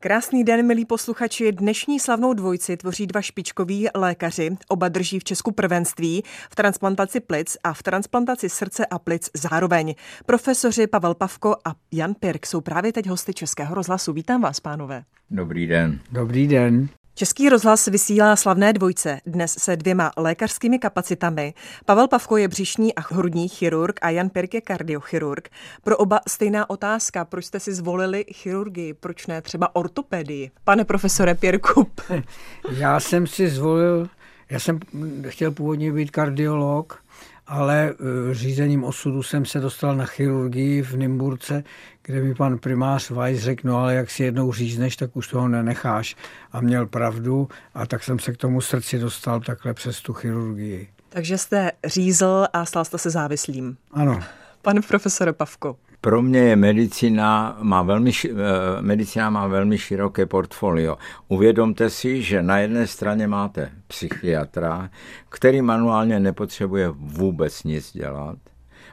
Krásný den, milí posluchači. Dnešní slavnou dvojici tvoří dva špičkoví lékaři. Oba drží v Česku prvenství v transplantaci plic a v transplantaci srdce a plic zároveň. Profesoři Pavel Pavko a Jan Pirk jsou právě teď hosty Českého rozhlasu. Vítám vás, pánové. Dobrý den. Dobrý den. Český rozhlas vysílá slavné dvojce, dnes se dvěma lékařskými kapacitami. Pavel Pavko je břišní a hrudní chirurg a Jan Pirk je kardiochirurg. Pro oba stejná otázka, proč jste si zvolili chirurgii, proč ne třeba ortopedii? Pane profesore Pirku. Já jsem si zvolil, já jsem chtěl původně být kardiolog, ale e, řízením osudu jsem se dostal na chirurgii v Nymburce, kde mi pan primář Weiss řekl, no ale jak si jednou řízneš, tak už toho nenecháš. A měl pravdu a tak jsem se k tomu srdci dostal takhle přes tu chirurgii. Takže jste řízl a stal jste se závislým. Ano. Pane profesore Pavko. Pro mě je medicína má velmi, eh, medicína má velmi široké portfolio. Uvědomte si, že na jedné straně máte psychiatra, který manuálně nepotřebuje vůbec nic dělat.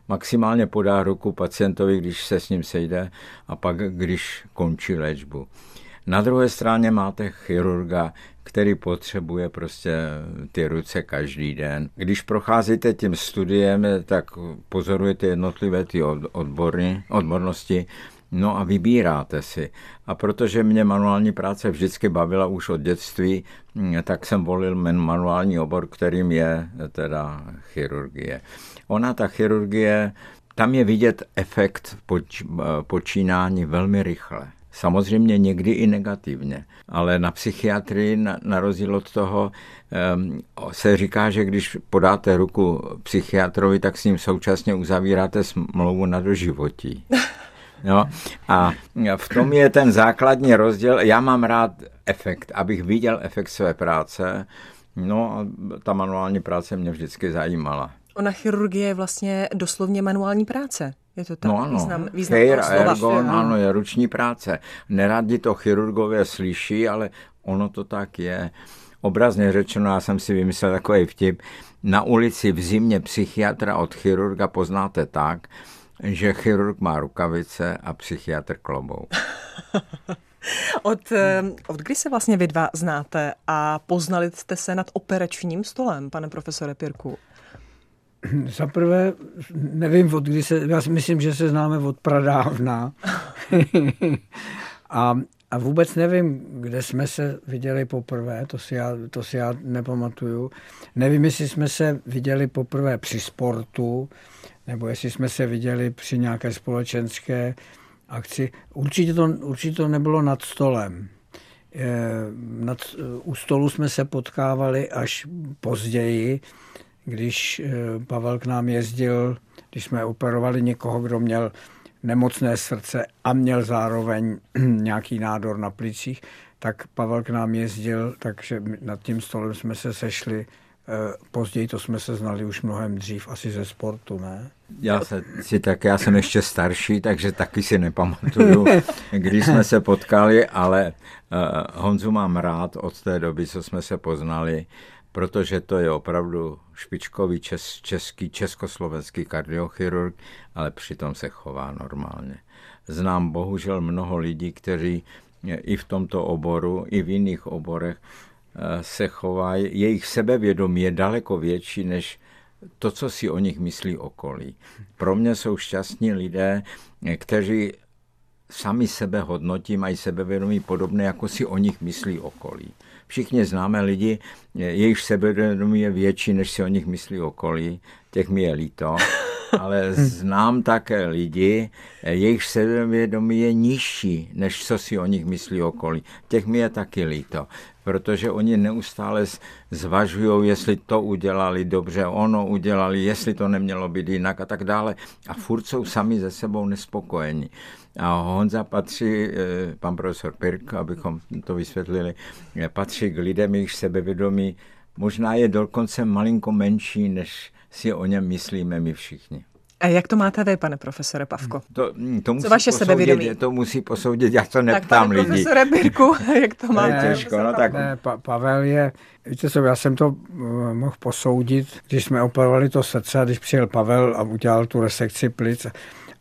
Maximálně podá ruku pacientovi, když se s ním sejde a pak, když končí léčbu. Na druhé straně máte chirurga, který potřebuje prostě ty ruce každý den. Když procházíte tím studiem, tak pozorujete jednotlivé ty odbory, odbornosti, No a vybíráte si. A protože mě manuální práce vždycky bavila už od dětství, tak jsem volil manuální obor, kterým je teda chirurgie. Ona, ta chirurgie, tam je vidět efekt poč, počínání velmi rychle. Samozřejmě někdy i negativně, ale na psychiatrii, na, na rozdíl od toho, se říká, že když podáte ruku psychiatrovi, tak s ním současně uzavíráte smlouvu na doživotí. No, a v tom je ten základní rozdíl. Já mám rád efekt, abych viděl efekt své práce. No a ta manuální práce mě vždycky zajímala. Ona chirurgie je vlastně doslovně manuální práce. Je to tak no ano. význam, význam Heir, ergon, ano, je ruční práce. Neradi to chirurgové slyší, ale ono to tak je. Obrazně řečeno, já jsem si vymyslel takový vtip, na ulici v zimě psychiatra od chirurga poznáte tak, že chirurg má rukavice a psychiatr klobou. od, eh, od kdy se vlastně vy dva znáte a poznali jste se nad operačním stolem, pane profesore Pirku? Za prvé, nevím, od kdy se, já si myslím, že se známe od pradávna. a, a vůbec nevím, kde jsme se viděli poprvé, to si, já, to si já nepamatuju. Nevím, jestli jsme se viděli poprvé při sportu, nebo jestli jsme se viděli při nějaké společenské akci. Určitě to, určitě to nebylo nad stolem. Nad, u stolu jsme se potkávali až později, když eh, Pavel k nám jezdil, když jsme operovali někoho, kdo měl nemocné srdce a měl zároveň nějaký nádor na plicích, tak Pavel k nám jezdil, takže nad tím stolem jsme se sešli. Eh, později to jsme se znali už mnohem dřív, asi ze sportu, ne? Já se, si tak, já jsem ještě starší, takže taky si nepamatuju, když jsme se potkali, ale uh, Honzu mám rád od té doby, co jsme se poznali protože to je opravdu špičkový čes, český, československý kardiochirurg, ale přitom se chová normálně. Znám bohužel mnoho lidí, kteří i v tomto oboru, i v jiných oborech eh, se chovají, jejich sebevědomí je daleko větší než to, co si o nich myslí okolí. Pro mě jsou šťastní lidé, kteří sami sebe hodnotí, mají sebevědomí podobné, jako si o nich myslí okolí. Všichni známe lidi, jejich sebevědomí je větší, než si o nich myslí okolí, těch mi je líto, ale znám také lidi, jejich sebevědomí je nižší, než co si o nich myslí okolí. Těch mi je taky líto, protože oni neustále zvažují, jestli to udělali dobře, ono udělali, jestli to nemělo být jinak a tak dále. A furt jsou sami ze sebou nespokojení. A Honza patří, eh, pan profesor Pirk, abychom to vysvětlili, eh, patří k lidem, jejich sebevědomí možná je dokonce malinko menší, než si o něm myslíme my všichni. A jak to máte vy, pane profesore Pavko? To, to musí Co vaše posoudit, sebevědomí? To musí posoudit, já to neptám tak, pane lidi. profesore Pirku, jak to máte? Ne, těžko, no, tak... ne, pa, Pavel je, víte co, já jsem to uh, mohl posoudit, když jsme operovali to srdce a když přijel Pavel a udělal tu resekci plic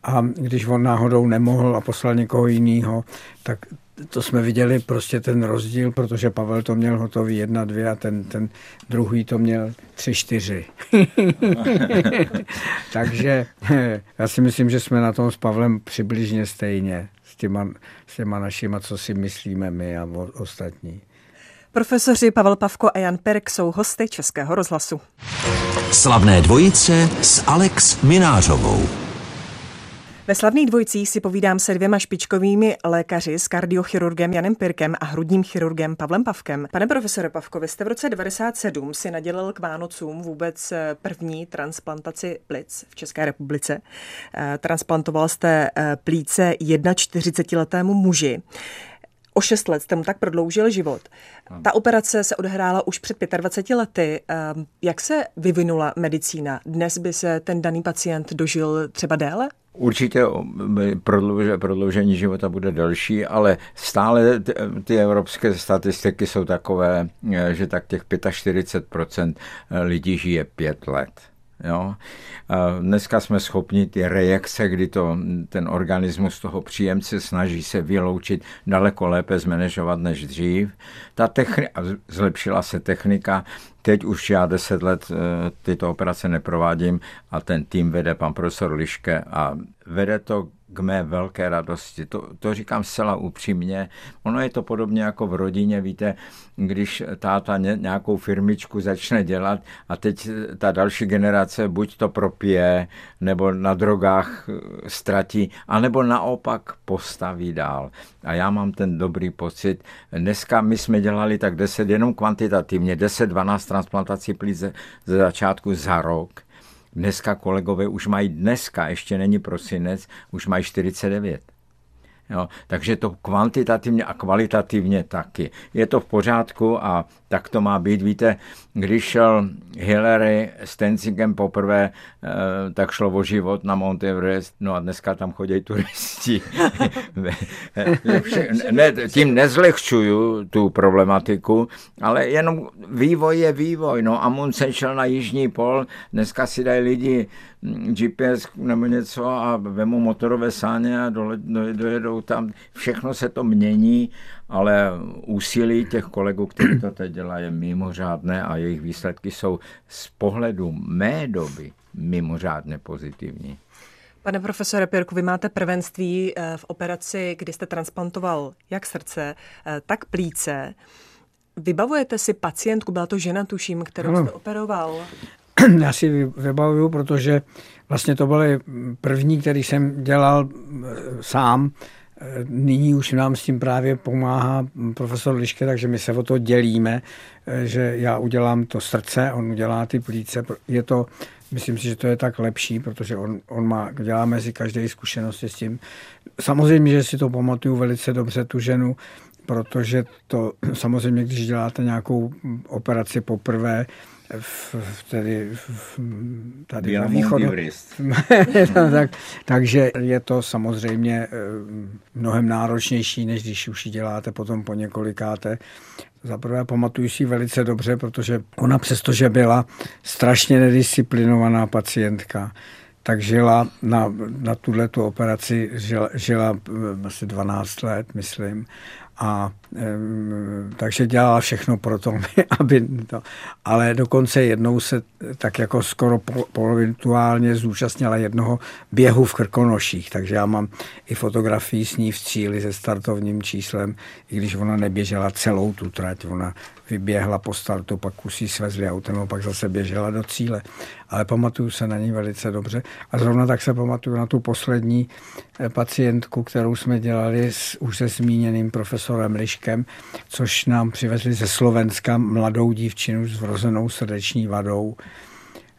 a když on náhodou nemohl a poslal někoho jiného, tak to jsme viděli prostě ten rozdíl, protože Pavel to měl hotový jedna, dvě a ten, ten druhý to měl tři, čtyři. Takže já si myslím, že jsme na tom s Pavlem přibližně stejně s těma, s těma našima, co si myslíme my a ostatní. Profesoři Pavel Pavko a Jan Perk jsou hosty Českého rozhlasu. Slavné dvojice s Alex Minářovou. Ve slavných dvojcích si povídám se dvěma špičkovými lékaři s kardiochirurgem Janem Pirkem a hrudním chirurgem Pavlem Pavkem. Pane profesore Pavko, vy jste v roce 97 si nadělal k Vánocům vůbec eh, první transplantaci plic v České republice. Eh, transplantoval jste eh, plíce 41-letému muži. O 6 let jste mu tak prodloužil život. Ta operace se odehrála už před 25 lety. Jak se vyvinula medicína? Dnes by se ten daný pacient dožil třeba déle? Určitě prodloužení života bude delší, ale stále ty evropské statistiky jsou takové, že tak těch 45% lidí žije pět let. Jo? A dneska jsme schopni ty reakce, kdy to, ten organismus toho příjemce snaží se vyloučit daleko lépe zmanéžovat než dřív. Ta technika, zlepšila se technika, teď už já deset let eh, tyto operace neprovádím a ten tým vede pan profesor Liške a vede to k mé velké radosti. To, to říkám zcela upřímně. Ono je to podobně jako v rodině, víte, když táta ně, nějakou firmičku začne dělat a teď ta další generace buď to propije, nebo na drogách ztratí, anebo naopak postaví dál. A já mám ten dobrý pocit. Dneska my jsme dělali tak 10, jenom kvantitativně, 10-12 transplantací plíce ze začátku za rok Dneska kolegové už mají dneska, ještě není prosinec, už mají 49. Jo, takže to kvantitativně a kvalitativně taky. Je to v pořádku a tak to má být. Víte, když šel Hillary s Tenzingem poprvé, eh, tak šlo o život na Mount Everest, no a dneska tam chodí turisti. ne, tím nezlehčuju tu problematiku, ale jenom vývoj je vývoj. No Amundsen šel na Jižní pol, dneska si dají lidi GPS nebo něco a vemu motorové sáně a dojedou tam. Všechno se to mění, ale úsilí těch kolegů, kteří to teď dělají, je mimořádné a jejich výsledky jsou z pohledu mé doby mimořádně pozitivní. Pane profesore Pirku, vy máte prvenství eh, v operaci, kdy jste transplantoval jak srdce, eh, tak plíce. Vybavujete si pacientku, byla to žena, tuším, kterou ano. jste operoval? Já si vybavuju, protože vlastně to byly první, který jsem dělal eh, sám. Nyní už nám s tím právě pomáhá profesor Liške, takže my se o to dělíme, že já udělám to srdce, on udělá ty plíce. Je to, myslím si, že to je tak lepší, protože on, on má, dělá mezi každé zkušenosti s tím. Samozřejmě, že si to pamatuju velice dobře, tu ženu, protože to samozřejmě, když děláte nějakou operaci poprvé, v, tedy v, tady na východu. tak, takže je to samozřejmě eh, mnohem náročnější, než když už ji děláte potom po několikáté. Za prvé pamatuju si velice dobře, protože ona přestože byla strašně nedisciplinovaná pacientka, tak žila na, na tuhle tu operaci, žila, žila eh, asi 12 let, myslím. A takže dělala všechno pro to, aby to, ale dokonce jednou se tak jako skoro polovirtuálně zúčastnila jednoho běhu v Krkonoších, takže já mám i fotografii s ní v cíli se startovním číslem, i když ona neběžela celou tu trať, ona vyběhla po startu, pak kusí svezli autem a pak zase běžela do cíle. Ale pamatuju se na ní velice dobře. A zrovna tak se pamatuju na tu poslední eh, pacientku, kterou jsme dělali s už se zmíněným profesorem Liškem, což nám přivezli ze Slovenska mladou dívčinu s vrozenou srdeční vadou,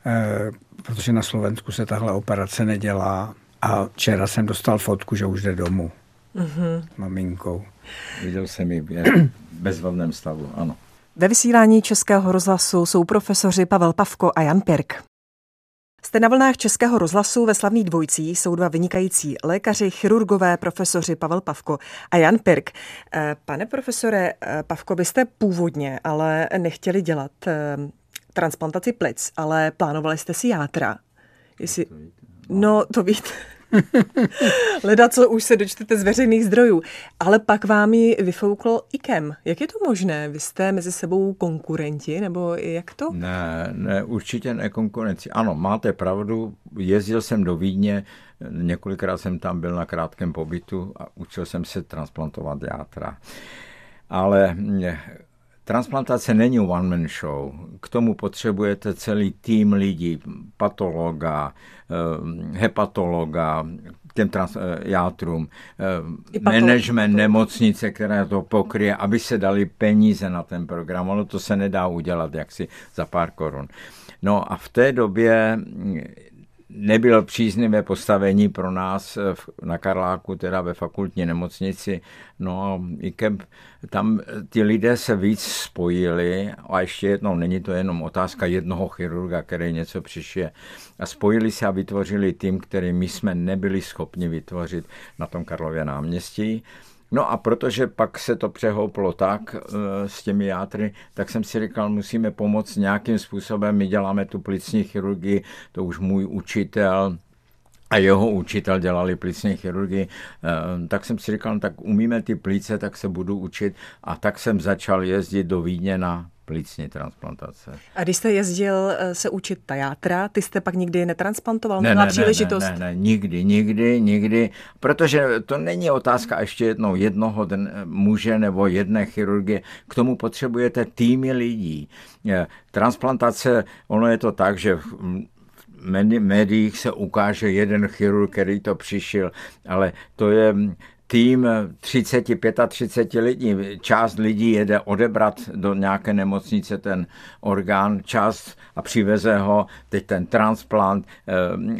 eh, protože na Slovensku se tahle operace nedělá. A včera jsem dostal fotku, že už jde domů. Mm-hmm. Maminkou. Viděl jsem ji v bezvadném stavu, ano. Ve vysílání Českého rozhlasu jsou profesoři Pavel Pavko a Jan Pirk. Jste na vlnách Českého rozhlasu ve slavných dvojcí jsou dva vynikající lékaři, chirurgové, profesoři Pavel Pavko a Jan Pirk. Eh, pane profesore eh, Pavko, vy jste původně ale nechtěli dělat eh, transplantaci plic, ale plánovali jste si játra. Jestli... No, to víte. Leda, co už se dočtete z veřejných zdrojů. Ale pak vám ji vyfoukl IKEM. Jak je to možné? Vy jste mezi sebou konkurenti, nebo jak to? Ne, ne, určitě ne konkurenci. Ano, máte pravdu, jezdil jsem do Vídně, několikrát jsem tam byl na krátkém pobytu a učil jsem se transplantovat játra. Ale Transplantace není one-man show. K tomu potřebujete celý tým lidí, patologa, eh, hepatologa, těm trans, eh, játrům, eh, management nemocnice, která to pokryje, aby se dali peníze na ten program. Ono to se nedá udělat jaksi za pár korun. No a v té době nebylo příznivé postavení pro nás na Karláku, teda ve fakultní nemocnici. No a IKEM, tam ty lidé se víc spojili a ještě jednou, není to jenom otázka jednoho chirurga, který něco přišel. A spojili se a vytvořili tým, který my jsme nebyli schopni vytvořit na tom Karlově náměstí. No a protože pak se to přehouplo tak e, s těmi játry, tak jsem si říkal, musíme pomoct nějakým způsobem. My děláme tu plicní chirurgii, to už můj učitel, a jeho učitel dělali plicní chirurgii, e, tak jsem si říkal, no, tak umíme ty plíce, tak se budu učit a tak jsem začal jezdit do Vídně na plicní transplantace. A když jste jezdil eh, se učit tajátra, ty jste pak nikdy netransplantoval? Ne, ne, příležitost? Ne, ne, ne, nikdy, nikdy, nikdy, protože to není otázka ještě jednou jednoho den, eh, muže nebo jedné chirurgie. K tomu potřebujete týmy lidí. Eh, transplantace, ono je to tak, že v médiích se ukáže jeden chirurg, který to přišel, ale to je tým 30, 35 lidí. Část lidí jede odebrat do nějaké nemocnice ten orgán, část a přiveze ho, teď ten transplant,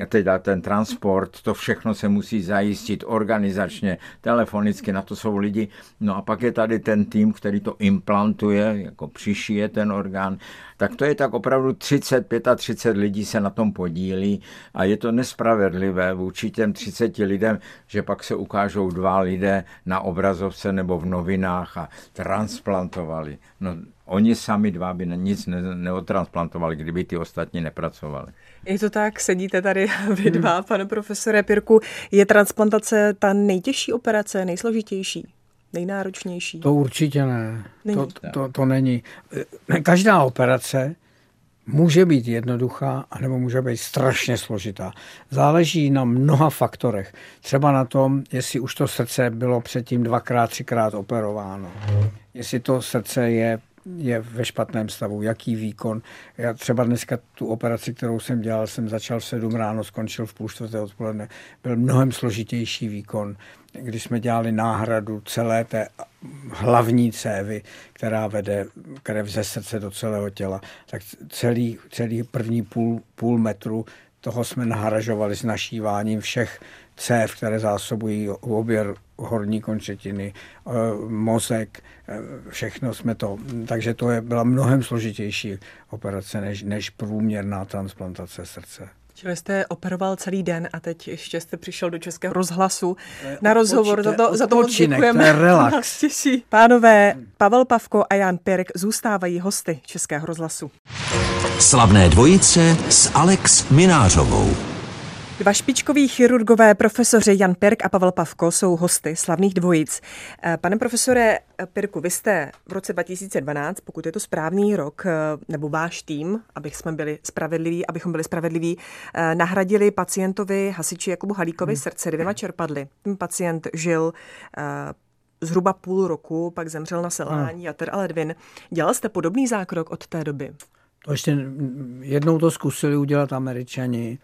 eh, teď ten transport, to všechno se musí zajistit organizačně, telefonicky, na to jsou lidi. No a pak je tady ten tým, který to implantuje, jako přišije ten orgán tak to je tak opravdu 30, 35 lidí se na tom podílí a je to nespravedlivé vůči těm 30 lidem, že pak se ukážou dva lidé na obrazovce nebo v novinách a transplantovali. No, oni sami dva by nic ne, neotransplantovali, kdyby ty ostatní nepracovali. Je to tak, sedíte tady vy dva, hmm. pane profesore Pirku. Je transplantace ta nejtěžší operace, nejsložitější? Nejnáročnější? To určitě ne. Není. To, to, to není. Každá operace může být jednoduchá, anebo může být strašně složitá. Záleží na mnoha faktorech. Třeba na tom, jestli už to srdce bylo předtím dvakrát, třikrát operováno. Jestli to srdce je je ve špatném stavu, jaký výkon. Já třeba dneska tu operaci, kterou jsem dělal, jsem začal v 7 ráno, skončil v půl čtvrté odpoledne. Byl mnohem složitější výkon, když jsme dělali náhradu celé té hlavní cévy, která vede krev ze srdce do celého těla, tak celý, celý první půl, půl metru toho jsme nahražovali s našíváním všech cév, které zásobují oběr horní končetiny, eh, mozek, eh, všechno jsme to. Takže to je, byla mnohem složitější operace než, než průměrná transplantace srdce. Čili jste operoval celý den a teď ještě jste přišel do Českého rozhlasu na rozhovor. Za to, za to moc děkujeme. To je relax. Pánové, Pavel Pavko a Jan Pirk zůstávají hosty Českého rozhlasu. Slavné dvojice s Alex Minářovou. Dva špičkoví chirurgové profesoři Jan Pirk a Pavel Pavko jsou hosty slavných dvojic. Eh, pane profesore Pirku, vy jste v roce 2012, pokud je to správný rok, eh, nebo váš tým, abych jsme byli spravedliví, abychom byli spravedliví, eh, nahradili pacientovi hasiči Jakubu Halíkovi hmm. srdce dvěma čerpadly. Ten pacient žil zhruba půl roku, pak zemřel na selhání hmm. jater a ledvin. Dělal jste podobný zákrok od té doby? To ještě jednou to zkusili udělat američani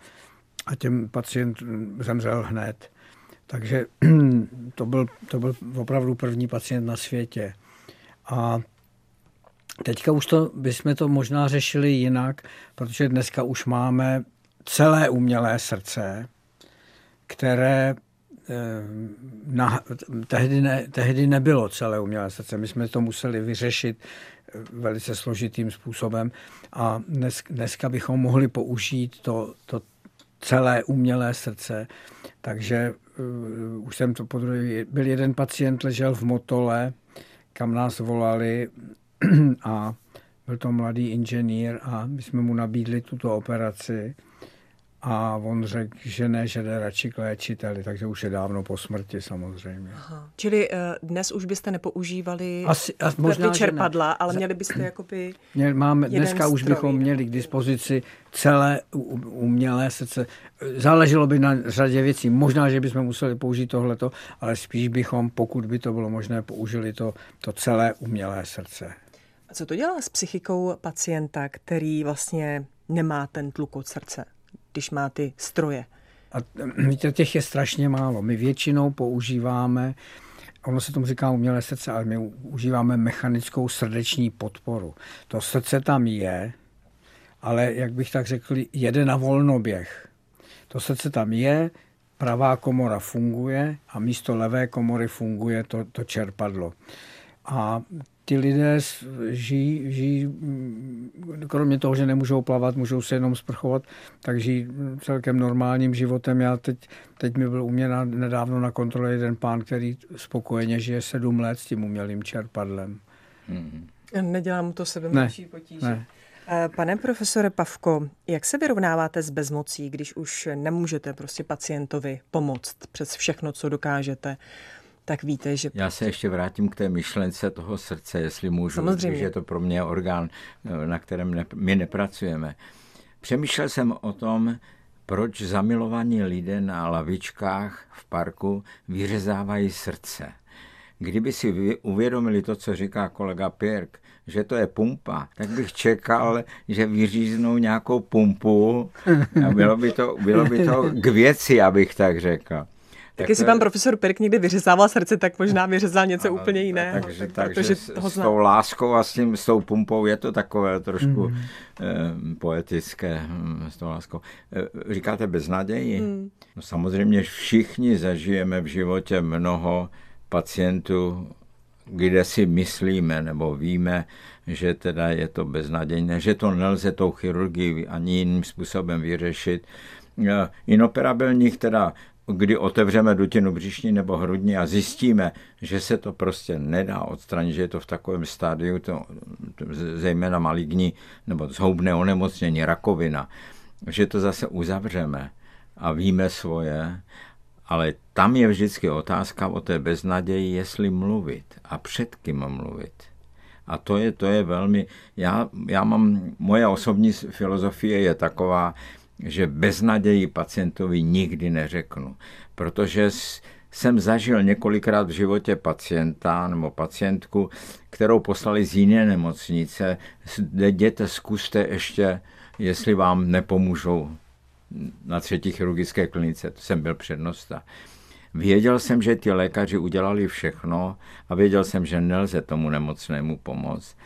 a těm pacient zemřel hned. Takže to byl, to byl opravdu první pacient na světě. A teďka už to, bychom to možná řešili jinak, protože dneska už máme celé umělé srdce, které eh, na, tehdy, ne, tehdy nebylo celé umělé srdce. My jsme to museli vyřešit eh, velice složitým způsobem a dnes, dneska bychom mohli použít to, to celé umělé srdce. Takže uh, už jsem to podruhé, byl jeden pacient, ležel v Motole, kam nás volali a byl to mladý inženýr a my jsme mu nabídli tuto operaci a on řekl, že ne, že jde radši k léčiteli, takže už je dávno po smrti samozřejmě. Aha. Čili uh, dnes už byste nepoužívali Asi, a možná, čerpadla, ne. ale měli byste jakoby Měl, máme, Dneska stroj, už bychom měli k dispozici celé umělé srdce. Záleželo by na řadě věcí. Možná, že bychom museli použít tohleto, ale spíš bychom, pokud by to bylo možné, použili to, to celé umělé srdce. A co to dělá s psychikou pacienta, který vlastně nemá ten tluk od srdce? Když má ty stroje? A víte, těch je strašně málo. My většinou používáme, ono se tomu říká umělé srdce, ale my užíváme mechanickou srdeční podporu. To srdce tam je, ale jak bych tak řekl, jede na volnoběh. To srdce tam je, pravá komora funguje a místo levé komory funguje to, to čerpadlo. A ti lidé žijí, žijí, kromě toho, že nemůžou plavat, můžou se jenom sprchovat, tak žijí celkem normálním životem. Já teď, teď mi byl u mě na, nedávno na kontrole jeden pán, který spokojeně žije sedm let s tím umělým čerpadlem. Hmm. Nedělám to sebe ne, potíže. Ne. Eh, pane profesore Pavko, jak se vyrovnáváte s bezmocí, když už nemůžete prostě pacientovi pomoct přes všechno, co dokážete? Tak víte, že... Já se ještě vrátím k té myšlence toho srdce, jestli můžu, Samozřejmě. že je to pro mě orgán, na kterém ne, my nepracujeme. Přemýšlel jsem o tom, proč zamilovaní lidé na lavičkách v parku vyřezávají srdce. Kdyby si uvědomili to, co říká kolega Pirk, že to je pumpa, tak bych čekal, že vyříznou nějakou pumpu a bylo by to, bylo by to k věci, abych tak řekl. Tak jestli pan profesor Pirk někdy vyřezával srdce, tak možná vyřezal něco a, úplně jiného. Takže, tak, takže s, s tou láskou a s, tím, s tou pumpou je to takové trošku mm. eh, poetické hm, s tou láskou. Eh, říkáte beznaději? Mm. No samozřejmě všichni zažijeme v životě mnoho pacientů, kde si myslíme nebo víme, že teda je to beznadějné, že to nelze tou chirurgii ani jiným způsobem vyřešit. Eh, inoperabilních teda kdy otevřeme dutinu břišní nebo hrudní a zjistíme, že se to prostě nedá odstranit, že je to v takovém stádiu, to, zejména maligní nebo zhoubné onemocnění, rakovina, že to zase uzavřeme a víme svoje, ale tam je vždycky otázka o té beznaději, jestli mluvit a před kým mluvit. A to je, to je velmi, já, já mám, moje osobní filozofie je taková, že beznaději pacientovi nikdy neřeknu, protože jsem zažil několikrát v životě pacienta nebo pacientku, kterou poslali z jiné nemocnice. Jděte, zkuste ještě, jestli vám nepomůžou na třetí chirurgické klinice. To jsem byl přednosta. Věděl jsem, že ti lékaři udělali všechno a věděl jsem, že nelze tomu nemocnému pomoct.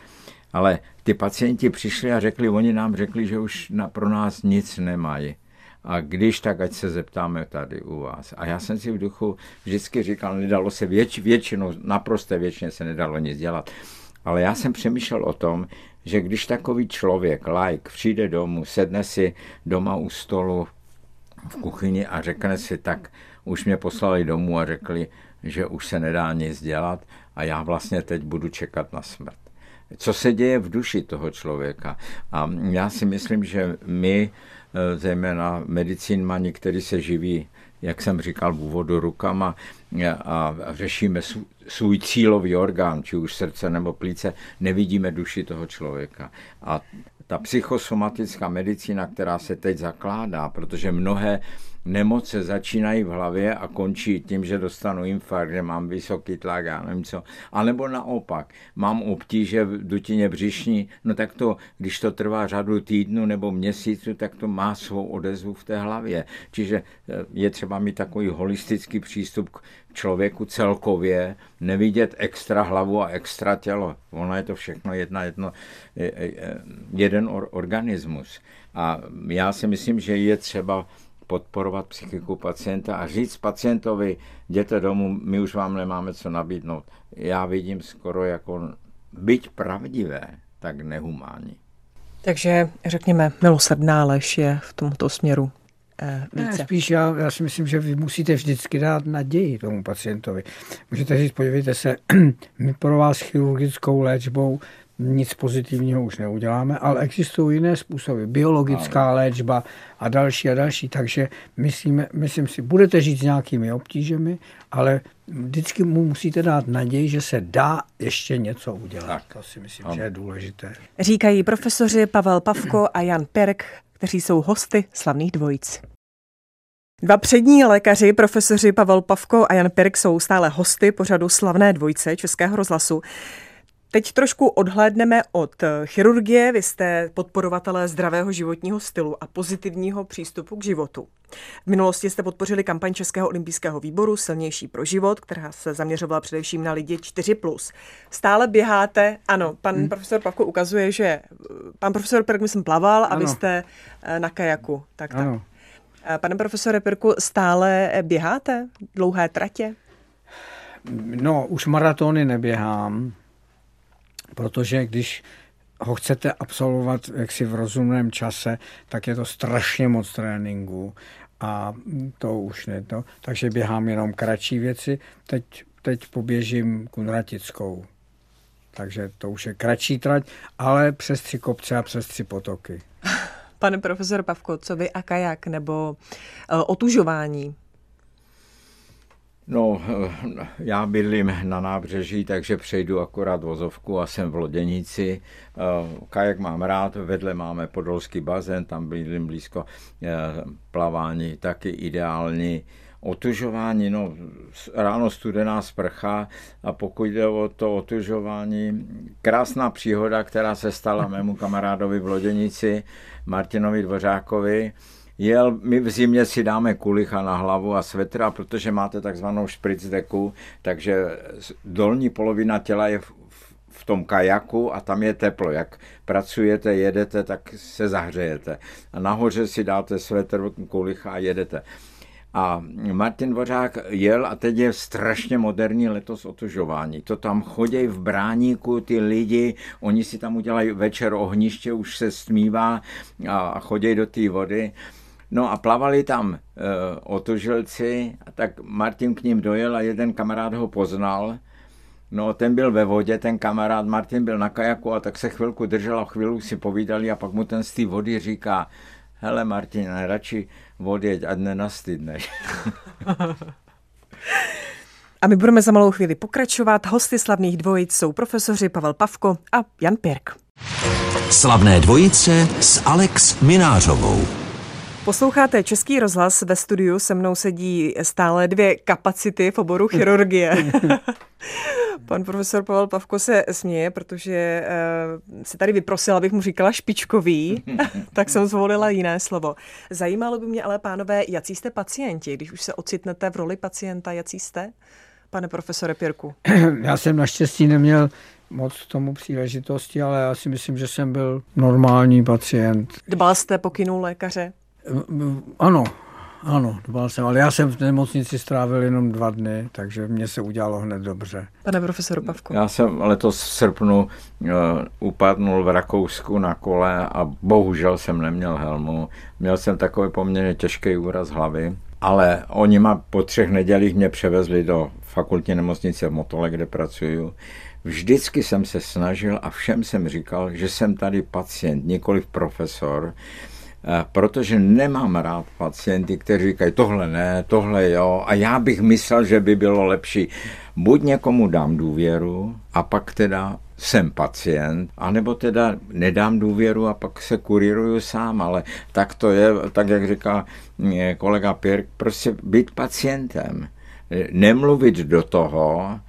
Ale ty pacienti přišli a řekli, oni nám řekli, že už na, pro nás nic nemají. A když tak, ať se zeptáme tady u vás. A já jsem si v duchu vždycky říkal, nedalo se věč, většinou, naprosté většině se nedalo nic dělat. Ale já jsem přemýšlel o tom, že když takový člověk, like, přijde domů, sedne si doma u stolu v kuchyni a řekne si, tak už mě poslali domů a řekli, že už se nedá nic dělat a já vlastně teď budu čekat na smrt co se děje v duši toho člověka. A já si myslím, že my, eh, zejména medicínmani, který se živí, jak jsem říkal v úvodu, rukama a řešíme svůj cílový orgán, či už srdce nebo plíce, nevidíme duši toho člověka. A ta psychosomatická medicína, která se teď zakládá, protože mnohé nemoce začínají v hlavě a končí tím, že dostanu infarkt, že mám vysoký tlak, já nevím co. A nebo naopak, mám obtíže v dutině břišní, no tak to, když to trvá řadu týdnů nebo měsíců, tak to má svou odezvu v té hlavě. Čiže eh, je třeba mít takový holistický přístup k člověku celkově, nevidět extra hlavu a extra tělo. Ono je to všechno jedna, jedno, jeden organismus. A já si myslím, že je třeba podporovat psychiku pacienta a říct pacientovi, jděte domů, my už vám nemáme co nabídnout. Já vidím skoro jako byť pravdivé, tak nehumánní. Takže řekněme, milosrdná lež je v tomto směru eh, více. Ne, spíš já, já si myslím, že vy musíte vždycky dát naději tomu pacientovi. Můžete říct, podívejte se, my pro vás chirurgickou léčbou nic pozitivního už neuděláme, ale existují jiné způsoby, biologická léčba a další a další, takže myslíme, myslím si, budete žít s nějakými obtížemi, ale vždycky mu musíte dát naději, že se dá ještě něco udělat. Tak. To si myslím, ano. že je důležité. Říkají profesoři Pavel Pavko a Jan Perk, kteří jsou hosty slavných dvojic. Dva přední lékaři, profesoři Pavel Pavko a Jan Pirk, jsou stále hosty pořadu Slavné dvojce Českého rozhlasu. Teď trošku odhlédneme od chirurgie. Vy jste podporovatelé zdravého životního stylu a pozitivního přístupu k životu. V minulosti jste podpořili kampaň Českého olympijského výboru Silnější pro život, která se zaměřovala především na lidi 4+. Stále běháte, ano, pan hmm. profesor Pavko ukazuje, že pan profesor Perk, myslím, plaval a ano. vy jste eh, na kajaku. Tak, tak. Ano. Eh, pane profesore Pirku, stále běháte dlouhé tratě? No, už maratony neběhám, protože když ho chcete absolvovat jaksi v rozumném čase, tak je to strašně moc tréninku a to už ne to. Takže běhám jenom kratší věci. Teď, teď poběžím Kunratickou. Takže to už je kratší trať, ale přes tři kopce a přes tři potoky. Pane profesor Pavko, co vy a kajak nebo uh, otužování? No, eh, já bydlím na nábřeží, takže přejdu akorát vozovku a jsem v Loděnici. Eh, kajak mám rád, vedle máme podolský bazén, tam bydlím blízko plavání, taky ideální otužování, no ráno studená sprcha a pokud jde o to otužování, krásná příhoda, která se stala mému kamarádovi v Loděnici, Martinovi Dvořákovi, jel, my v zimě si dáme kulicha na hlavu a svetra, protože máte takzvanou špricdeku, takže dolní polovina těla je v, v tom kajaku a tam je teplo. Jak pracujete, jedete, tak se zahřejete. A nahoře si dáte svetr, kulicha a jedete. A Martin Dvořák jel a teď je strašně moderní letos otužování. To tam chodí v bráníku ty lidi, oni si tam udělají večer ohniště, už se stmívá a chodí do té vody. No a plavali tam e, otužilci, a tak Martin k ním dojel a jeden kamarád ho poznal. No, ten byl ve vodě, ten kamarád Martin byl na kajaku a tak se chvilku držel a chvíli si povídali a pak mu ten z té vody říká, hele Martin, radši odjeď, ať nenastydneš. A my budeme za malou chvíli pokračovat. Hosty slavných dvojic jsou profesoři Pavel Pavko a Jan Pirk. Slavné dvojice s Alex Minářovou. Posloucháte Český rozhlas, ve studiu se mnou sedí stále dvě kapacity v oboru chirurgie. Pan profesor Pavel Pavko se směje, protože uh, se tady vyprosil, abych mu říkala špičkový, tak jsem zvolila jiné slovo. Zajímalo by mě ale, pánové, jací jste pacienti, když už se ocitnete v roli pacienta, jací jste, pane profesore Pirku? Já jsem naštěstí neměl moc tomu příležitosti, ale já si myslím, že jsem byl normální pacient. Dbal jste pokynů lékaře? Ano, ano, dbal jsem, ale já jsem v nemocnici strávil jenom dva dny, takže mě se udělalo hned dobře. Pane profesoru Pavko. Já jsem letos v srpnu uh, upadnul v Rakousku na kole a bohužel jsem neměl helmu. Měl jsem takový poměrně těžký úraz hlavy, ale oni ma po třech nedělích mě převezli do fakultní nemocnice v Motole, kde pracuju. Vždycky jsem se snažil a všem jsem říkal, že jsem tady pacient, nikoli profesor, protože nemám rád pacienty, kteří říkají tohle ne, tohle jo a já bych myslel, že by bylo lepší. Buď někomu dám důvěru a pak teda jsem pacient, anebo teda nedám důvěru a pak se kuríruju sám, ale tak to je, tak jak říká eh, kolega Pirk, prostě být pacientem, nemluvit do toho,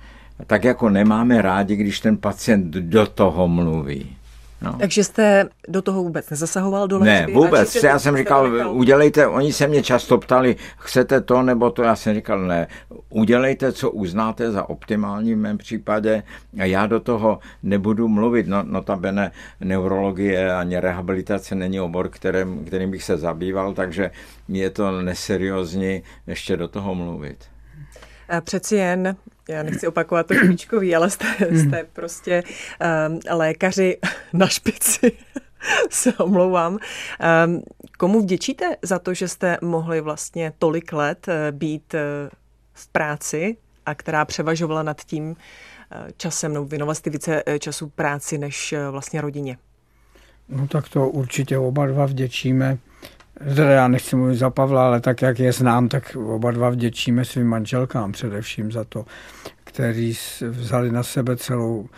tak jako nemáme rádi, když ten pacient do toho mluví. No. Takže jste do toho vůbec nezasahoval do léčby? Ne, vůbec. Já jsem říkal, udělejte, oni se mě často ptali, chcete to nebo to, já jsem říkal, ne, udělejte, co uznáte za optimální v mém případě a já do toho nebudu mluvit. No, notabene neurologie ani rehabilitace není obor, kterým, kterým bych se zabýval, takže je to neseriózní ještě do toho mluvit. Přeci jen, já nechci opakovat to špičkový, ale jste, jste prostě um, lékaři na špici. se omlouvám. Um, komu vděčíte za to, že jste mohli vlastně tolik let uh, být uh, v práci a která převažovala nad tím, časem, nebo věnovat si více času práci než vlastně rodině. No tak to určitě oba dva vděčíme. Zde já nechci mluvit za Pavla, ale tak, jak je znám, tak oba dva vděčíme svým manželkám především za to, který vzali na sebe celou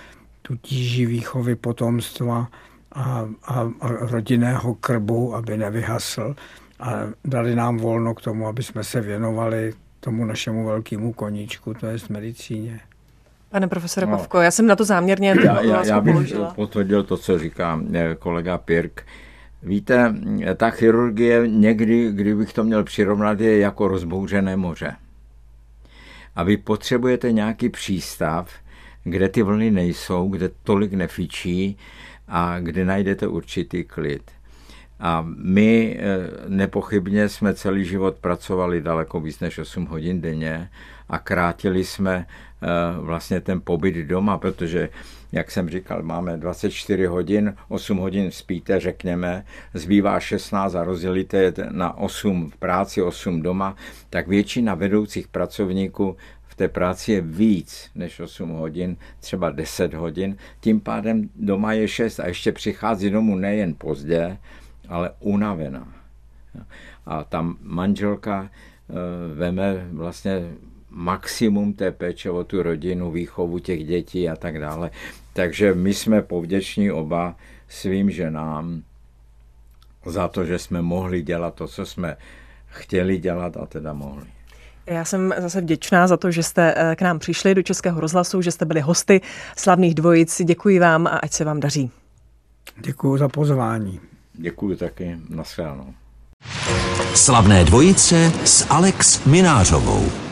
tu tíži výchovy potomstva a, a, a rodinného krbu, aby nevyhasl a dali nám volno k tomu, aby jsme se věnovali tomu našemu velkému koníčku, to je z medicíně. Pane profesore no, Pavko, já jsem na to záměrně já, já, já bych položila. potvrdil to, co říká eh, kolega Pirk. Víte, ta chirurgie někdy, kdybych to měl přirovnat, je jako rozbouřené moře. A vy potřebujete nějaký přístav, kde ty vlny nejsou, kde tolik nefičí a kde najdete určitý klid. A my eh, nepochybně jsme celý život pracovali daleko víc než 8 hodin denně a krátili jsme eh, vlastně ten pobyt doma, protože, jak jsem říkal, máme 24 hodin, 8 hodin spíte, řekněme, zbývá 16 a rozdělíte je na 8 v práci, 8 doma, tak většina vedoucích pracovníků v té práci je víc než 8 hodin, třeba 10 hodin, tím pádem doma je 6 a ještě přichází domů nejen pozdě, ale unavená. A tam manželka eh, veme vlastně maximum té péče o tu rodinu, výchovu těch dětí a tak dále. Takže my jsme povděční oba svým ženám za to, že jsme mohli dělat to, co jsme chtěli dělat a teda mohli. Já jsem zase vděčná za to, že jste eh, k nám přišli do Českého rozhlasu, že jste byli hosty slavných dvojic. Děkuji vám a ať se vám daří. Děkuji za pozvání. Děkuji taky. Naschledanou. Slavné dvojice s Alex Minářovou.